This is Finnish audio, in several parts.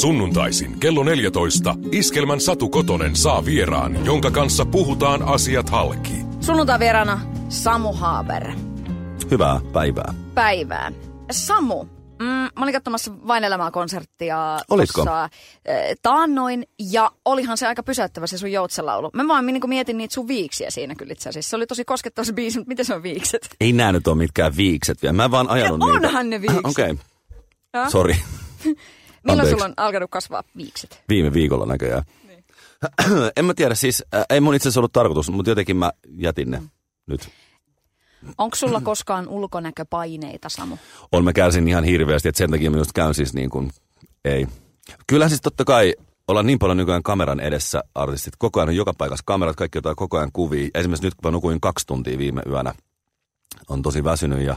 Sunnuntaisin kello 14 Iskelmän Satu Kotonen saa vieraan, jonka kanssa puhutaan asiat halki. Sunnuntai vieraana Samu Haaber. Hyvää päivää. Päivää. Samu, mm, mä olin katsomassa Vain elämää konserttia Olitko? tuossa, äh, taannoin, ja olihan se aika pysäyttävä se sun joutselaulu. Mä vaan niin mietin niitä sun viiksiä siinä kyllä itse asiassa. Se oli tosi koskettava se biisi, mutta miten se on viikset? Ei nää nyt ole mitkään viikset vielä. Mä vaan ajanut Ja niitä. onhan ne viikset. Okei, okay. Ja? sori. Milloin Anteeksi. sulla on alkanut kasvaa viikset? Viime viikolla näköjään. Niin. en mä tiedä, siis äh, ei mun itse asiassa ollut tarkoitus, mutta jotenkin mä jätin ne nyt. Onko sulla koskaan ulkonäköpaineita, Samu? On mä kärsin ihan hirveästi, että sen takia minusta käyn siis niin kuin, ei. Kyllä siis totta kai ollaan niin paljon nykyään kameran edessä artistit. Koko ajan on joka paikassa kamerat, kaikki jotain koko ajan kuvia. Esimerkiksi nyt kun mä nukuin kaksi tuntia viime yönä, on tosi väsynyt ja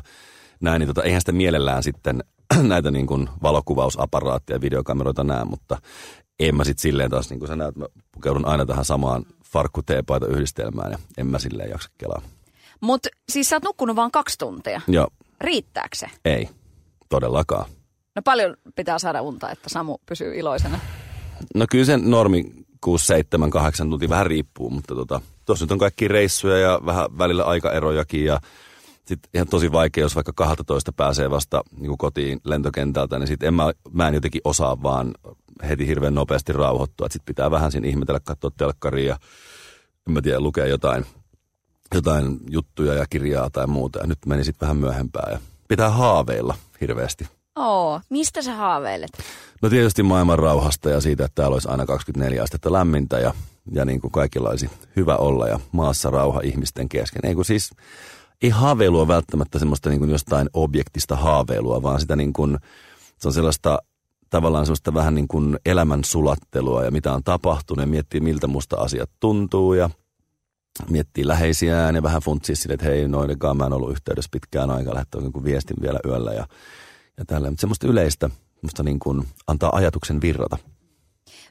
näin, niin tota, eihän sitä mielellään sitten näitä niin kuin valokuvausaparaattia ja videokameroita näe, mutta en mä sitten silleen taas, niin kuin sä näet, mä pukeudun aina tähän samaan farkku teepaita yhdistelmään ja en mä silleen jaksa kelaa. Mutta siis sä oot nukkunut vaan kaksi tuntia. Ja Riittääkö se? ei, todellakaan. No paljon pitää saada unta, että Samu pysyy iloisena. No kyllä sen normi 6, 7, 8 tuntia vähän riippuu, mutta tota, tuossa nyt on kaikki reissuja ja vähän välillä aikaerojakin ja sitten ihan tosi vaikea, jos vaikka 12 pääsee vasta niin kuin kotiin lentokentältä, niin sitten en mä, mä en jotenkin osaa vaan heti hirveän nopeasti rauhoittua. Sitten pitää vähän siinä ihmetellä, katsoa telkkaria ja en mä tiedä, lukea jotain, jotain juttuja ja kirjaa tai muuta. Ja nyt meni sitten vähän myöhempään ja pitää haaveilla hirveästi. Oo, mistä sä haaveilet? No tietysti maailman rauhasta ja siitä, että täällä olisi aina 24 astetta lämmintä ja, ja niin kuin kaikilla olisi hyvä olla ja maassa rauha ihmisten kesken. Ei kun siis, ei haaveilua välttämättä semmoista niin kuin jostain objektista haaveilua, vaan sitä niin kuin, se on sellaista tavallaan semmoista vähän niin kuin elämän sulattelua ja mitä on tapahtunut ja miettii miltä musta asiat tuntuu ja miettii läheisiään ja vähän funtsii sille, että hei noidenkaan mä en ollut yhteydessä pitkään aikaa, lähettää jonkun viestin vielä yöllä ja, ja tällä. Mutta semmoista yleistä, semmoista niin kuin antaa ajatuksen virrata.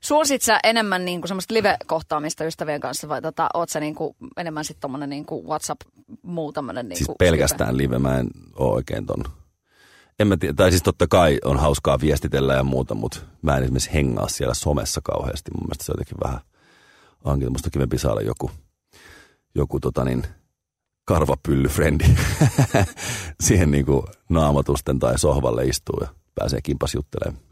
Suosit sä enemmän niin kuin semmoista live-kohtaamista ystävien kanssa vai tota, oot sä niin kuin enemmän sitten tommonen niin kuin WhatsApp muu tämmönen niin Siis kuin pelkästään live, mä en ole oikein ton. En mä tiedä, tai siis totta kai on hauskaa viestitellä ja muuta, mutta mä en esimerkiksi hengaa siellä somessa kauheasti. Mun mielestä se on jotenkin vähän onkin musta kivempi saada joku, joku tota niin, karvapyllyfrendi siihen niinku naamatusten tai sohvalle istuu ja pääsee kimpas juttelemaan.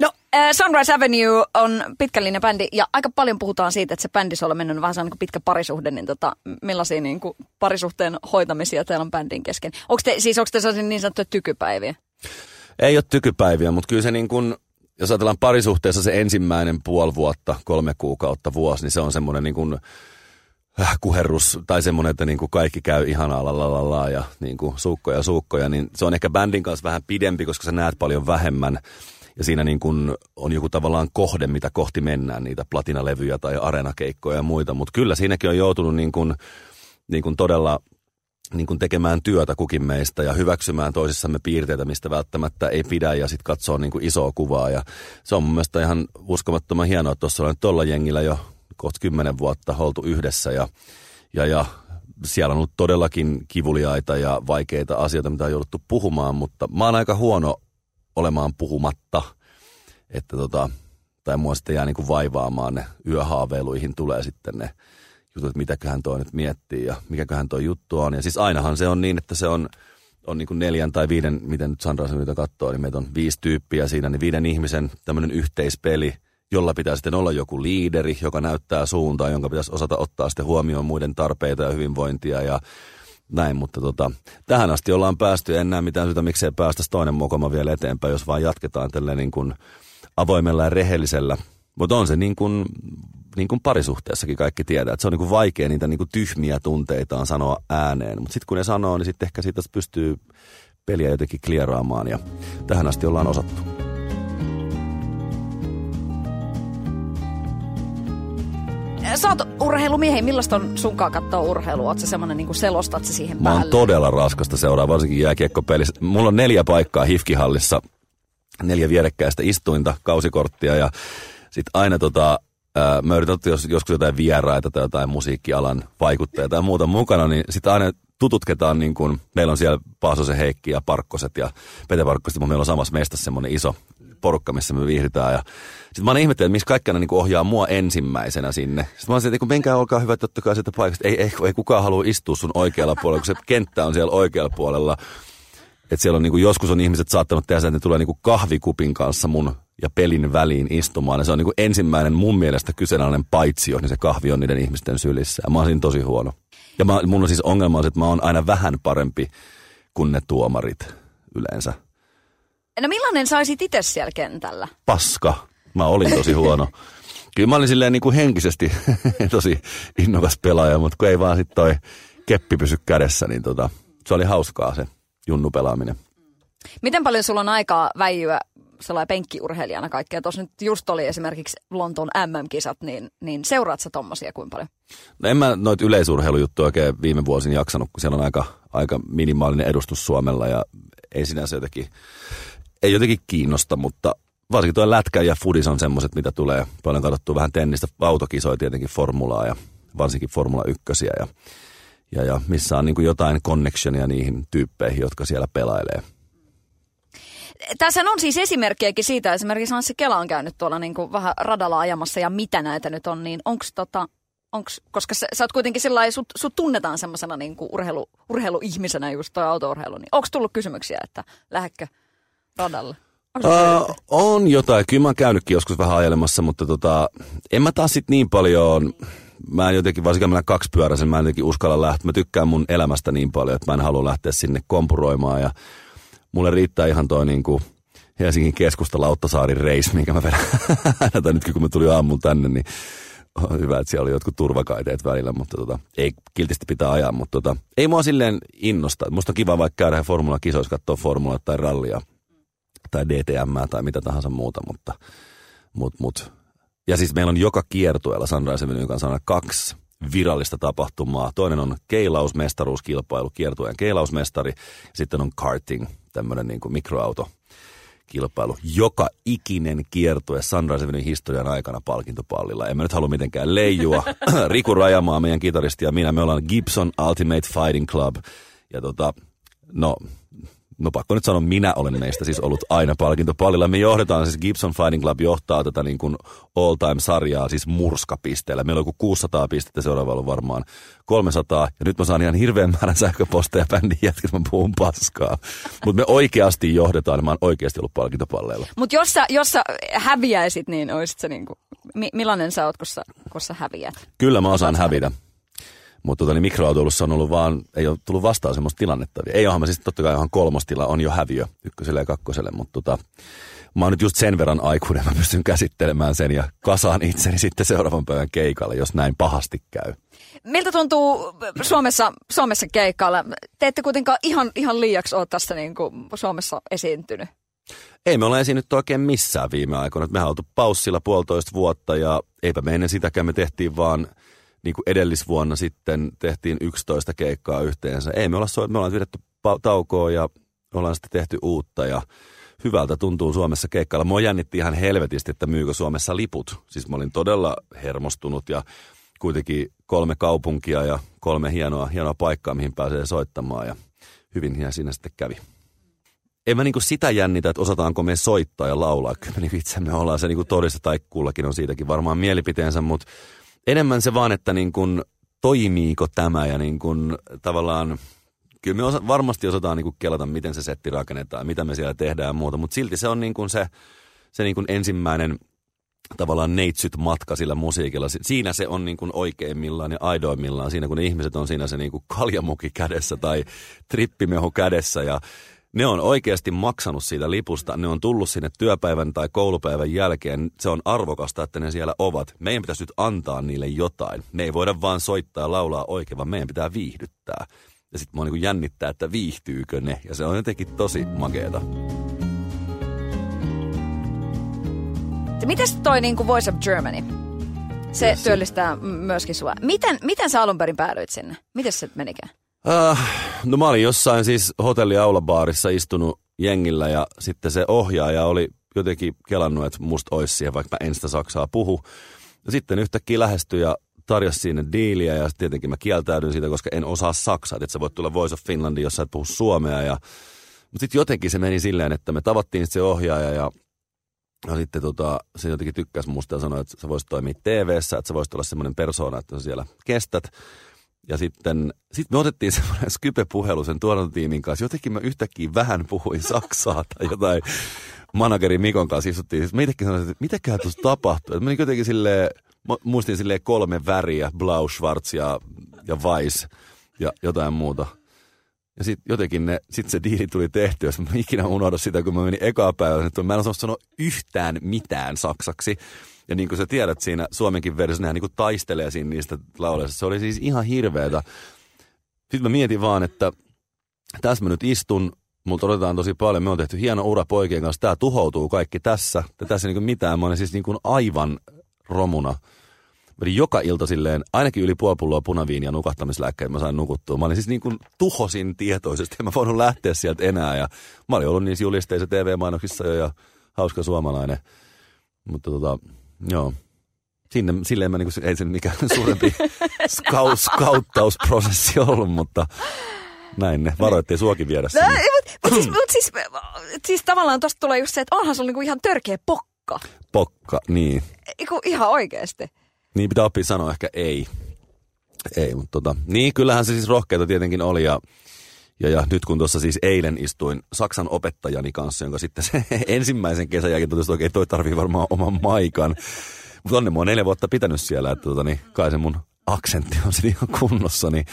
No Sunrise Avenue on pitkän linjan bändi ja aika paljon puhutaan siitä, että se bändisolla mennyt vähän sellainen kuin pitkä parisuhde, niin tota, millaisia niin kuin parisuhteen hoitamisia teillä on bändin kesken? Onko te, siis onko te sellaisia niin sanottuja tykypäiviä? Ei ole tykypäiviä, mutta kyllä se niin kuin, jos ajatellaan parisuhteessa se ensimmäinen puoli vuotta, kolme kuukautta, vuosi, niin se on semmoinen niin kuin äh, kuherrus tai semmoinen, että niin kuin kaikki käy la, la, ja niin kuin suukkoja suukkoja, niin se on ehkä bändin kanssa vähän pidempi, koska sä näet paljon vähemmän ja siinä niin kuin on joku tavallaan kohde, mitä kohti mennään, niitä platinalevyjä tai areenakeikkoja ja muita, mutta kyllä siinäkin on joutunut niin kuin, niin kuin todella niin kuin tekemään työtä kukin meistä ja hyväksymään toisissamme piirteitä, mistä välttämättä ei pidä ja sitten katsoa niin kuin isoa kuvaa. Ja se on mun mielestä ihan uskomattoman hienoa, että tuossa on tuolla jengillä jo kohta kymmenen vuotta oltu yhdessä ja, ja, ja siellä on ollut todellakin kivuliaita ja vaikeita asioita, mitä on jouduttu puhumaan, mutta mä oon aika huono olemaan puhumatta, että tota, tai mua sitten jää niin kuin vaivaamaan ne yöhaaveiluihin tulee sitten ne jutut, että mitäköhän toi nyt miettii ja mikäköhän toi juttu on. Ja siis ainahan se on niin, että se on, on niin kuin neljän tai viiden, miten nyt Sandra nyt katsoo, niin meitä on viisi tyyppiä siinä, niin viiden ihmisen tämmöinen yhteispeli, jolla pitää sitten olla joku liideri, joka näyttää suuntaa, jonka pitäisi osata ottaa sitten huomioon muiden tarpeita ja hyvinvointia ja näin, mutta tota, tähän asti ollaan päästy, en näe mitään syytä, miksei päästäisi toinen mokoma vielä eteenpäin, jos vaan jatketaan tällä niin kuin avoimella ja rehellisellä. Mutta on se niin kuin, niin kuin parisuhteessakin kaikki tietää, että se on niin kuin vaikea niitä niin kuin tyhmiä tunteitaan sanoa ääneen. Mutta sitten kun ne sanoo, niin sitten ehkä siitä pystyy peliä jotenkin klieraamaan ja tähän asti ollaan osattu. Sä oot urheilumiehi, millaista on sunkaan katsoa urheilua? Oot sä semmonen niin selostat se siihen Mä päälle? oon todella raskasta seuraa, varsinkin jääkiekkopelissä. Mulla on neljä paikkaa Hifkihallissa, neljä vierekkäistä istuinta, kausikorttia ja sitten aina tota, ää, mä yritän jos, joskus jotain vieraita tai jotain musiikkialan vaikuttajia tai muuta mukana, niin sitten aina tututketaan niin kuin, meillä on siellä Paasosen Heikki ja Parkkoset ja Pete Parkkoset, mutta meillä on samassa mestassa semmoinen iso porukka, missä me viihdytään. Ja sitten mä oon ihmetellyt, että miksi kaikki niin ohjaa mua ensimmäisenä sinne. Sitten mä oon että menkää, olkaa hyvä, totta kai sieltä paikasta. Ei, ei, ei kukaan halua istua sun oikealla puolella, kun se kenttä on siellä oikealla puolella. Että siellä on niin kuin, joskus on ihmiset saattanut tehdä että ne tulee niin kahvikupin kanssa mun ja pelin väliin istumaan. Ja se on niin kuin ensimmäinen mun mielestä kyseenalainen paitsio, niin se kahvi on niiden ihmisten sylissä. Ja mä oon siinä tosi huono. Ja mä, mun on siis ongelma on, että mä oon aina vähän parempi kuin ne tuomarit yleensä. No millainen saisit itse siellä kentällä? Paska. Mä olin tosi huono. Kyllä mä olin silleen niin kuin henkisesti tosi innokas pelaaja, mutta kun ei vaan sitten toi keppi pysy kädessä, niin tota, se oli hauskaa se junnu pelaaminen. Miten paljon sulla on aikaa väijyä sellainen penkkiurheilijana kaikkea? Tuossa nyt just oli esimerkiksi Lontoon MM-kisat, niin, niin seuraat sä tommosia kuin paljon? No en mä noita yleisurheilujuttuja oikein viime vuosin jaksanut, kun siellä on aika, aika minimaalinen edustus Suomella ja ei sinänsä jotenkin, ei jotenkin kiinnosta, mutta varsinkin tuo lätkä ja fudis on semmoiset, mitä tulee paljon katsottua vähän tennistä. Autokisoja tietenkin formulaa ja varsinkin Formula 1 ja, ja, ja missä on niin kuin jotain connectionia niihin tyyppeihin, jotka siellä pelailee. Tässä on siis esimerkkejäkin siitä, esimerkiksi Anssi Kela on käynyt tuolla niin kuin vähän radalla ajamassa ja mitä näitä nyt on, niin onko tota, onks, koska sä, sä oot kuitenkin sillä sut, sut tunnetaan semmoisena niin urheilu, urheiluihmisenä just toi autourheilu, niin onko tullut kysymyksiä, että lähdekö radalle? Uh, on jotain. Kyllä mä oon käynytkin joskus vähän ajelemassa, mutta tota, en mä taas sit niin paljon, mä en jotenkin, varsinkin mä kaksipyöräisen, mä en jotenkin uskalla lähteä. Mä tykkään mun elämästä niin paljon, että mä en halua lähteä sinne kompuroimaan ja mulle riittää ihan toi niin kuin Helsingin keskusta Lauttasaari reis, minkä mä vedän. tai nyt kun mä tulin aamulla tänne, niin on hyvä, että siellä oli jotkut turvakaiteet välillä, mutta tota, ei kiltisti pitää ajaa, mutta tota, ei mua silleen innosta. Musta on kiva vaikka käydä formula-kisoissa, katsoa formula tai rallia tai DTM tai mitä tahansa muuta, mutta mut, mut. Ja siis meillä on joka kiertueella Sunrise Avenue kanssa on kaksi virallista tapahtumaa. Toinen on keilausmestaruuskilpailu, kiertueen keilausmestari. Sitten on karting, tämmöinen niin kuin mikroauto kilpailu. Joka ikinen kiertue Sunrise Avenue historian aikana palkintopallilla. En mä nyt halua mitenkään leijua. Riku Rajamaa, meidän kitaristi ja minä, me ollaan Gibson Ultimate Fighting Club. Ja tota, no, no pakko nyt sanoa, minä olen meistä siis ollut aina palkintopallilla. Me johdetaan siis Gibson Fighting Club johtaa tätä niin kuin all time sarjaa siis murskapisteellä. Meillä on joku 600 pistettä seuraavalla varmaan 300. Ja nyt mä saan ihan hirveän määrän sähköposteja bändin jätkät, mä puhun paskaa. Mutta me oikeasti johdetaan ja mä oon oikeasti ollut palkintopalleilla. Mutta jos sä, jos sä häviäisit, niin olisit se niinku, millainen sä oot, kun sä, kun sä häviät? Kyllä mä osaan hävitä. Mutta tota, niin mikroautoilussa on ollut vaan, ei ole tullut vastaan semmoista tilannetta. Ei olehan mä siis totta kai ihan kolmostila on jo häviö ykköselle ja kakkoselle, mutta tota, mä oon nyt just sen verran aikuinen, mä pystyn käsittelemään sen ja kasaan itseni sitten seuraavan päivän keikalle, jos näin pahasti käy. Miltä tuntuu Suomessa, Suomessa keikalla? Te ette kuitenkaan ihan, ihan liiaksi ole tässä niin kuin Suomessa esiintynyt. Ei me olla esiinnyt oikein missään viime aikoina. Mehän oltu paussilla puolitoista vuotta ja eipä me ennen sitäkään me tehtiin vaan – niin kuin edellisvuonna sitten tehtiin 11 keikkaa yhteensä. Ei me olla, me ollaan pidetty taukoa ja ollaan sitten tehty uutta ja hyvältä tuntuu Suomessa keikkailla. Mua jännitti ihan helvetisti, että myykö Suomessa liput. Siis mä olin todella hermostunut ja kuitenkin kolme kaupunkia ja kolme hienoa, hienoa paikkaa, mihin pääsee soittamaan ja hyvin hieno siinä sitten kävi. En mä niinku sitä jännitä, että osataanko me soittaa ja laulaa. Kyllä me niinku itse me ollaan se niinku todista tai kullakin on siitäkin varmaan mielipiteensä, mutta enemmän se vaan, että niin kuin, toimiiko tämä ja niin kuin, tavallaan kyllä me osa, varmasti osataan niin kuin kelata, miten se setti rakennetaan, mitä me siellä tehdään ja muuta, mutta silti se on niin kuin se, se niin kuin ensimmäinen tavallaan neitsyt matka sillä musiikilla. Siinä se on niin kuin oikeimmillaan ja aidoimmillaan, siinä kun ne ihmiset on siinä se niin kuin kaljamuki kädessä tai trippimehu kädessä ja ne on oikeasti maksanut siitä lipusta, ne on tullut sinne työpäivän tai koulupäivän jälkeen. Se on arvokasta, että ne siellä ovat. Meidän pitäisi nyt antaa niille jotain. Me ei voida vaan soittaa ja laulaa oikein, vaan meidän pitää viihdyttää. Ja sitten mua niin jännittää, että viihtyykö ne. Ja se on jotenkin tosi makeeta. Mites toi niin kuin Voice of Germany? Se yes. työllistää myöskin sua. Miten, miten sä alun perin päädyit sinne? Miten se menikään? Uh, no mä olin jossain siis hotelliaulabaarissa istunut jengillä ja sitten se ohjaaja oli jotenkin kelannut, että musta olisi siihen, vaikka mä en sitä saksaa puhu. Ja sitten yhtäkkiä lähestyi ja tarjosi sinne diiliä ja tietenkin mä kieltäydyn siitä, koska en osaa saksaa. Että sä voit tulla Voice of Finlandia, jos sä et puhu suomea. Ja... Mutta sitten jotenkin se meni silleen, että me tavattiin se ohjaaja ja Ja sitten tota, se jotenkin tykkäsi musta ja sanoi, että sä voisit toimia tv että sä voisit olla semmoinen persona, että sä siellä kestät. Ja sitten sit me otettiin semmoinen Skype-puhelu sen tuotantotiimin kanssa. Jotenkin mä yhtäkkiä vähän puhuin Saksaa tai jotain manageri Mikon kanssa istuttiin. Sitten meitäkin sanoi, että mitäköhän tuossa tapahtuu. Mä niin jotenkin silleen, muistin silleen kolme väriä, Blau, Schwarz ja, ja Weiss ja jotain muuta. Ja sitten jotenkin ne, sit se diili tuli tehty, jos mä ikinä unohda sitä, kun mä menin ekaa päivänä, että mä en osannut sanoa yhtään mitään saksaksi. Ja niin kuin sä tiedät siinä suomenkin versiossa, nehän niin kuin taistelee siinä niistä lauleista. Se oli siis ihan hirveetä. Sitten mä mietin vaan, että tässä mä nyt istun, multa odotetaan tosi paljon, me on tehty hieno ura poikien kanssa, tämä tuhoutuu kaikki tässä. Tässä ei niin mitään, mä olen siis niin kuin aivan romuna. Mä olin joka ilta silleen, ainakin yli puoli pulloa punaviinia nukahtamislääkkeitä mä sain nukuttua. Mä olin siis niin kuin tuhosin tietoisesti, en mä voinut lähteä sieltä enää. Ja mä olin ollut niissä julisteissa TV-mainoksissa jo ja hauska suomalainen. Mutta tota, joo. Sinne, silleen mä niin kuin, ei se mikään suurempi skaus, skauttausprosessi ollut, mutta näin ne. Varoittei suokin viedä sinne. No, mutta mut siis, mut siis, siis tavallaan tosta tulee just se, että onhan se niinku ihan törkeä pokka. Pokka, niin. Eiku, ihan oikeasti. Niin pitää oppia sanoa ehkä ei. Ei, mutta tota, niin kyllähän se siis rohkeita tietenkin oli ja, ja, ja nyt kun tuossa siis eilen istuin Saksan opettajani kanssa, jonka sitten se ensimmäisen kesän jälkeen totesi, että toi tarvii varmaan oman maikan. Mutta onne mua neljä vuotta pitänyt siellä, että tota, niin, kai se mun aksentti on sitten ihan kunnossa, niin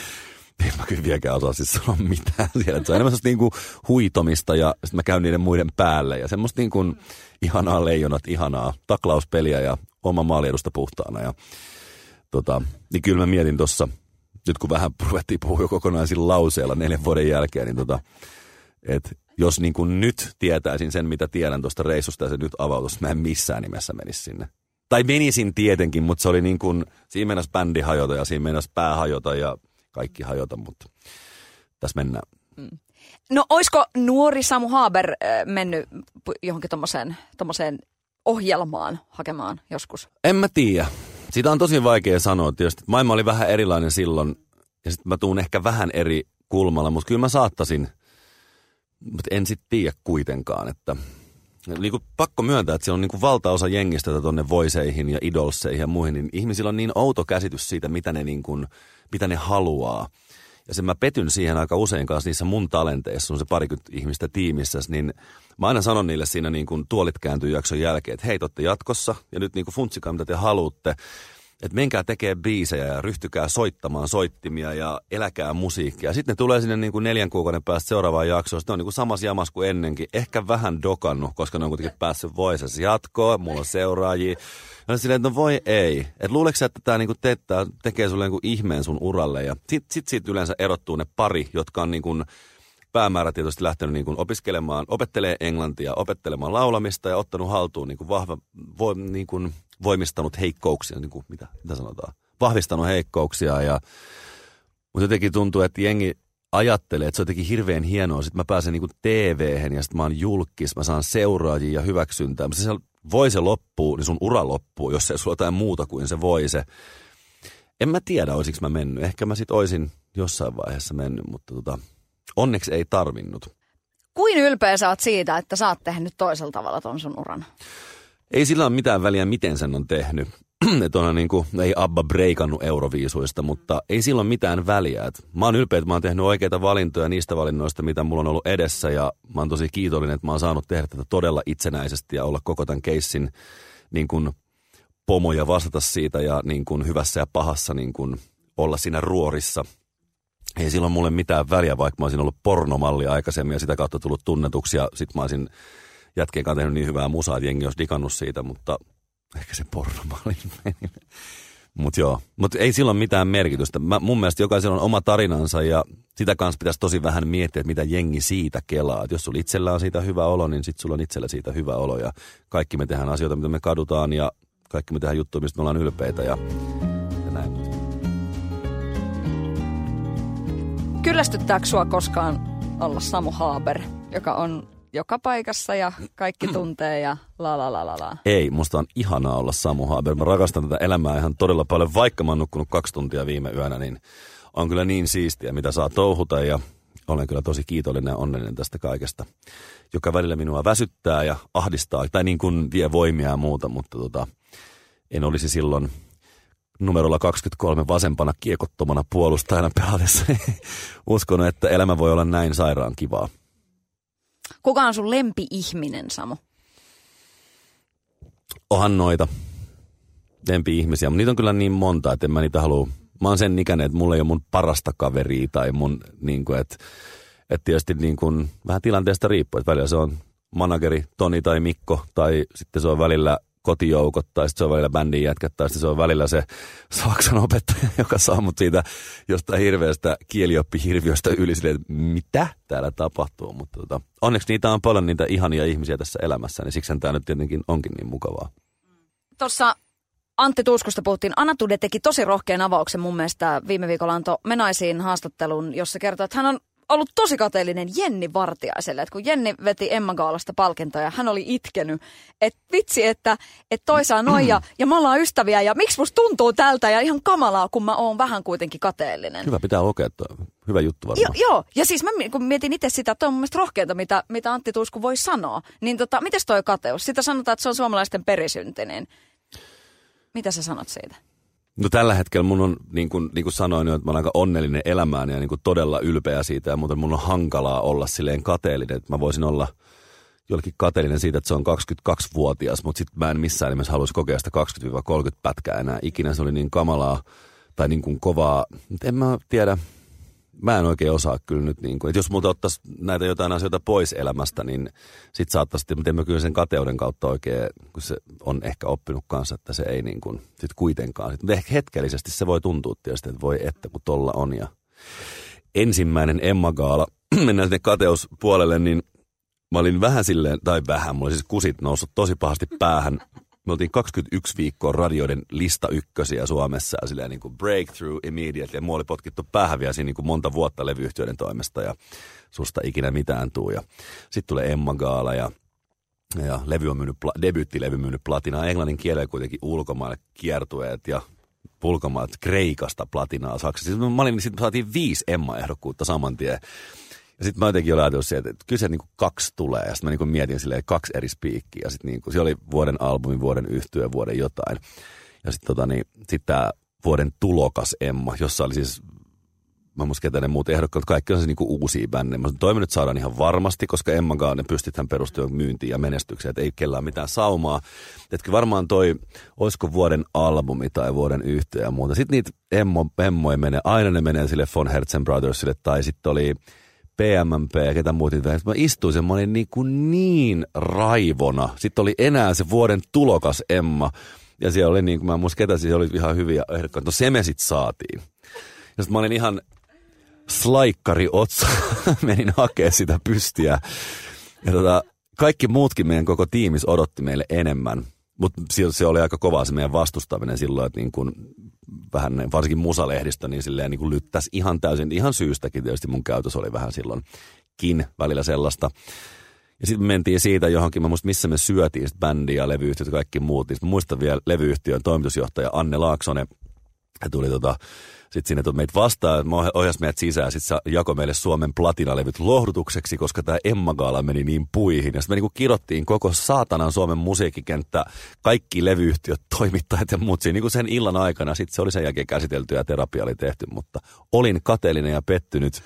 en mä kyllä vieläkään osaa siis sanoa mitään siellä. Se on enemmän niinku huitomista ja sitten mä käyn niiden muiden päälle ja semmoista niinku ihanaa leijonat, ihanaa taklauspeliä ja oma maaliedusta puhtaana. Ja, tota, niin kyllä mä mietin tuossa, nyt kun vähän ruvettiin puhua jo kokonaisilla lauseilla neljän vuoden jälkeen, niin tota, että jos niin kuin nyt tietäisin sen, mitä tiedän tuosta reissusta ja se nyt avautus, mä en missään nimessä menisi sinne. Tai menisin tietenkin, mutta se oli niin kuin, siinä mennäisi bändi hajota ja siinä mennäisi pää hajota ja kaikki hajota, mutta tässä mennään. Mm. No olisiko nuori Samu Haber äh, mennyt johonkin tommoseen ohjelmaan hakemaan joskus? En mä tiedä. Sitä on tosi vaikea sanoa tietysti. Maailma oli vähän erilainen silloin ja sitten mä tuun ehkä vähän eri kulmalla, mutta kyllä mä saattasin. Mutta en sitten tiedä kuitenkaan, että niin kuin pakko myöntää, että siellä on niin kuin valtaosa jengistä tuonne voiseihin ja idolseihin ja muihin, niin ihmisillä on niin outo käsitys siitä, mitä ne, niin kuin, mitä ne haluaa. Ja sen mä petyn siihen aika usein kanssa niissä mun talenteissa, on se parikymmentä ihmistä tiimissä, niin mä aina sanon niille siinä niin kuin tuolit kääntyy jakson jälkeen, että hei, totte jatkossa ja nyt niin kuin funtsikaa, mitä te haluatte että menkää tekee biisejä ja ryhtykää soittamaan soittimia ja eläkää musiikkia. Sitten ne tulee sinne niin kuin neljän kuukauden päästä seuraavaan jaksoon. Sitten on niin kuin samassa jamas kuin ennenkin. Ehkä vähän dokannut, koska ne on kuitenkin päässyt voisessa jatkoa. Mulla on seuraajia. Ja silleen, että no voi ei. Että luuleeko että tämä niinku teettää, tekee sulle niinku ihmeen sun uralle. Ja sitten sit siitä yleensä erottuu ne pari, jotka on niinku päämäärätietoisesti lähtenyt niin kuin opiskelemaan, opettelee englantia, opettelemaan laulamista ja ottanut haltuun niin kuin vahva, vo, niin kuin voimistanut heikkouksia, niin kuin, mitä, mitä sanotaan, vahvistanut heikkouksia. Ja, mutta jotenkin tuntuu, että jengi ajattelee, että se on jotenkin hirveän hienoa. Sitten mä pääsen niin TV-hen ja sitten mä oon julkis, mä saan seuraajia ja hyväksyntää. Mutta se voi se loppuu, niin sun ura loppuu, jos ei sulla jotain muuta kuin se voi se. En mä tiedä, olisiko mä mennyt. Ehkä mä sit oisin jossain vaiheessa mennyt, mutta tota, onneksi ei tarvinnut. Kuin ylpeä sä oot siitä, että sä oot tehnyt toisella tavalla ton sun uran? Ei sillä ole mitään väliä, miten sen on tehnyt. että niin kuin, ei Abba breikannut euroviisuista, mutta ei sillä ole mitään väliä. Et mä oon ylpeä, että mä oon tehnyt oikeita valintoja niistä valinnoista, mitä mulla on ollut edessä. Ja mä oon tosi kiitollinen, että mä oon saanut tehdä tätä todella itsenäisesti ja olla koko tämän keissin niin kuin pomoja vastata siitä ja niin kuin hyvässä ja pahassa niin kuin olla siinä ruorissa. Ei silloin mulle mitään väliä, vaikka mä olisin ollut pornomalli aikaisemmin ja sitä kautta tullut tunnetuksi ja sit mä olisin jätkeen kanssa tehnyt niin hyvää musaa, että jengi olisi digannut siitä, mutta ehkä se pornomaali meni. Mutta joo, mutta ei silloin mitään merkitystä. Mä, mun mielestä jokaisella on oma tarinansa ja sitä kanssa pitäisi tosi vähän miettiä, että mitä jengi siitä kelaa. Et jos sulla itsellä on siitä hyvä olo, niin sitten sulla on itsellä siitä hyvä olo. Ja kaikki me tehdään asioita, mitä me kadutaan ja kaikki me tehdään juttuja, mistä me ollaan ylpeitä ja, ja näin. Kyllästyttääkö sua koskaan olla Samu Haber, joka on joka paikassa ja kaikki tuntee ja la la la la la. Ei, musta on ihanaa olla Samu Haber. Mä rakastan tätä elämää ihan todella paljon. Vaikka mä oon nukkunut kaksi tuntia viime yönä, niin on kyllä niin siistiä, mitä saa touhuta ja olen kyllä tosi kiitollinen ja onnellinen tästä kaikesta, joka välillä minua väsyttää ja ahdistaa, tai niin kuin vie voimia ja muuta, mutta tota, en olisi silloin numerolla 23 vasempana kiekottomana puolustajana pelatessa uskonut, että elämä voi olla näin sairaan kivaa. Kuka on sun lempi-ihminen, Samu? Ohan noita lempi-ihmisiä, mutta niitä on kyllä niin monta, että en mä niitä halua. Mä oon sen ikäinen, että mulla ei ole mun parasta kaveria tai mun, niin kuin, että, että tietysti niin kuin, vähän tilanteesta riippuu, että välillä se on manageri Toni tai Mikko tai sitten se on välillä kotijoukot, tai sitten se on välillä bändin jätkät, tai sitten se on välillä se saksan opettaja, joka saa mut siitä jostain hirveästä kielioppihirviöstä yli silleen, että mitä täällä tapahtuu. Mutta tota, onneksi niitä on paljon niitä ihania ihmisiä tässä elämässä, niin siksi tämä nyt tietenkin onkin niin mukavaa. Tuossa Antti Tuuskusta puhuttiin. Anna Tude teki tosi rohkean avauksen mun mielestä viime viikolla antoi Menaisiin haastattelun, jossa kertoi, että hän on ollut tosi kateellinen Jenni Vartiaiselle. Että kun Jenni veti Emma Gaalasta palkintoja, hän oli itkenyt, että vitsi, että, että toi saa noin ja, ja me ollaan ystäviä ja miksi musta tuntuu tältä ja ihan kamalaa, kun mä oon vähän kuitenkin kateellinen. Hyvä pitää lukea, hyvä juttu varmaan. Jo, joo, ja siis mä kun mietin itse sitä, että on mun mielestä rohkeata, mitä, mitä Antti Tuusku voi sanoa. Niin tota, mites toi kateus? Sitä sanotaan, että se on suomalaisten perisyntinen. Mitä sä sanot siitä? No tällä hetkellä mun on, niin kuin, niin kuin sanoin, että mä olen aika onnellinen elämään ja niin kuin todella ylpeä siitä. Ja muuten mun on hankalaa olla silleen kateellinen, että mä voisin olla jollekin kateellinen siitä, että se on 22-vuotias, mutta sitten mä en missään nimessä haluaisi kokea sitä 20-30 pätkää enää. Ikinä se oli niin kamalaa tai niin kuin kovaa, en mä tiedä, mä en oikein osaa kyllä nyt, niin kuin, että jos multa ottaisi näitä jotain asioita pois elämästä, niin sit saattaisi, mutta mä kyllä sen kateuden kautta oikein, kun se on ehkä oppinut kanssa, että se ei niin kuin, sit kuitenkaan. Sit, mutta ehkä hetkellisesti se voi tuntua tietysti, että voi että kun tolla on. Ja ensimmäinen Emma Gaala, mennään sinne kateuspuolelle, niin mä olin vähän silleen, tai vähän, mulla siis kusit noussut tosi pahasti päähän me oltiin 21 viikkoa radioiden lista ykkösiä Suomessa ja silleen niin kuin breakthrough immediately. Ja mua oli potkittu päähän vielä siinä niin kuin monta vuotta levyyhtiöiden toimesta ja susta ikinä mitään tuu. Ja sitten tulee Emma Gaala ja ja levy on myynyt, debyyttilevy myynyt platinaa. Englannin kielellä kuitenkin ulkomaille kiertueet ja ulkomaat Kreikasta platinaa Saksassa. Sitten mä olin, sitten saatiin viisi Emma-ehdokkuutta saman tien. Ja sitten mä jotenkin olin ajatellut sieltä, että kyllä se niin kuin kaksi tulee. Ja sitten mä niin kuin mietin silleen kaksi eri spiikkiä. Ja sitten niin se oli vuoden albumi, vuoden yhtyö, vuoden jotain. Ja sitten tota, niin, sit tämä vuoden tulokas Emma, jossa oli siis mä muistan ketä ne muut ehdokkaat, kaikki on se niinku uusia bändejä. Mä toivon, että saadaan ihan varmasti, koska Emma Gaane pystytään perustumaan myyntiin ja menestykseen, että ei kellään mitään saumaa. Että varmaan toi, olisiko vuoden albumi tai vuoden yhtiö ja muuta. Sitten niitä Emmo, Emmoja menee, aina ne menee sille Von Herzen Brothersille, tai sitten oli PMMP ja ketä muut Mä istuin sen, mä olin niin, kuin niin raivona. Sitten oli enää se vuoden tulokas Emma. Ja siellä oli niin kuin, mä muistan ketä, siellä oli ihan hyviä ehdokkaita. No se me sitten saatiin. Ja sitten mä olin ihan slaikkari otsa, menin hakemaan sitä pystiä. Ja tota, kaikki muutkin meidän koko tiimis odotti meille enemmän. Mutta se oli aika kovaa se meidän vastustaminen silloin, että niin kun vähän, varsinkin musalehdistä, niin silleen niin lyttäisi ihan täysin, ihan syystäkin tietysti mun käytös oli vähän silloinkin välillä sellaista. Ja sitten me mentiin siitä johonkin, mä muistan missä me syötiin sit bändiä levyyhtiöt ja kaikki muut. Niin muistan vielä levyyhtiön toimitusjohtaja Anne Laaksonen, ja tuli tota, sitten sinne meitä vastaan, ohjas meidät sisään, sitten se jakoi meille Suomen platinalevyt lohdutukseksi, koska tämä Emma Gaala meni niin puihin. Ja sitten me niinku kirottiin koko saatanan Suomen musiikkikenttä, kaikki levyyhtiöt, toimittajat ja muut siinä niinku sen illan aikana. Sitten se oli sen jälkeen käsitelty ja terapia oli tehty, mutta olin kateellinen ja pettynyt.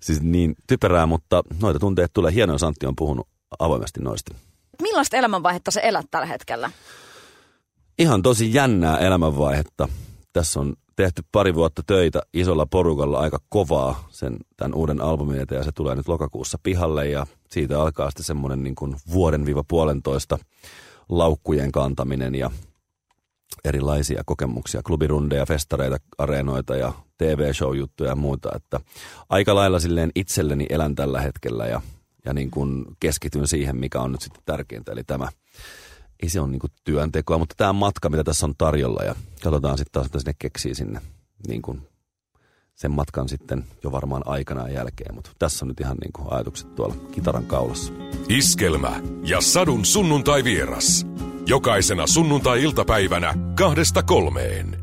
Siis niin typerää, mutta noita tunteet tulee. Hienoa, Santti on puhunut avoimesti noista. Millaista elämänvaihetta se elät tällä hetkellä? Ihan tosi jännää elämänvaihetta. Tässä on tehty pari vuotta töitä isolla porukalla aika kovaa sen tämän uuden albumin eteen ja se tulee nyt lokakuussa pihalle ja siitä alkaa sitten semmoinen niin kuin vuoden viiva puolentoista laukkujen kantaminen ja erilaisia kokemuksia, klubirundeja, festareita, areenoita ja TV-show-juttuja ja muuta, että aika lailla silleen itselleni elän tällä hetkellä ja, ja niin kuin keskityn siihen, mikä on nyt sitten tärkeintä, eli tämä ei se ole niin kuin työntekoa, mutta tämä matka, mitä tässä on tarjolla ja katsotaan sitten taas, että sinne keksii sinne niin kuin sen matkan sitten jo varmaan aikana jälkeen, mutta tässä on nyt ihan niin kuin ajatukset tuolla kitaran kaulassa. Iskelmä ja sadun sunnuntai vieras. Jokaisena sunnuntai-iltapäivänä kahdesta kolmeen.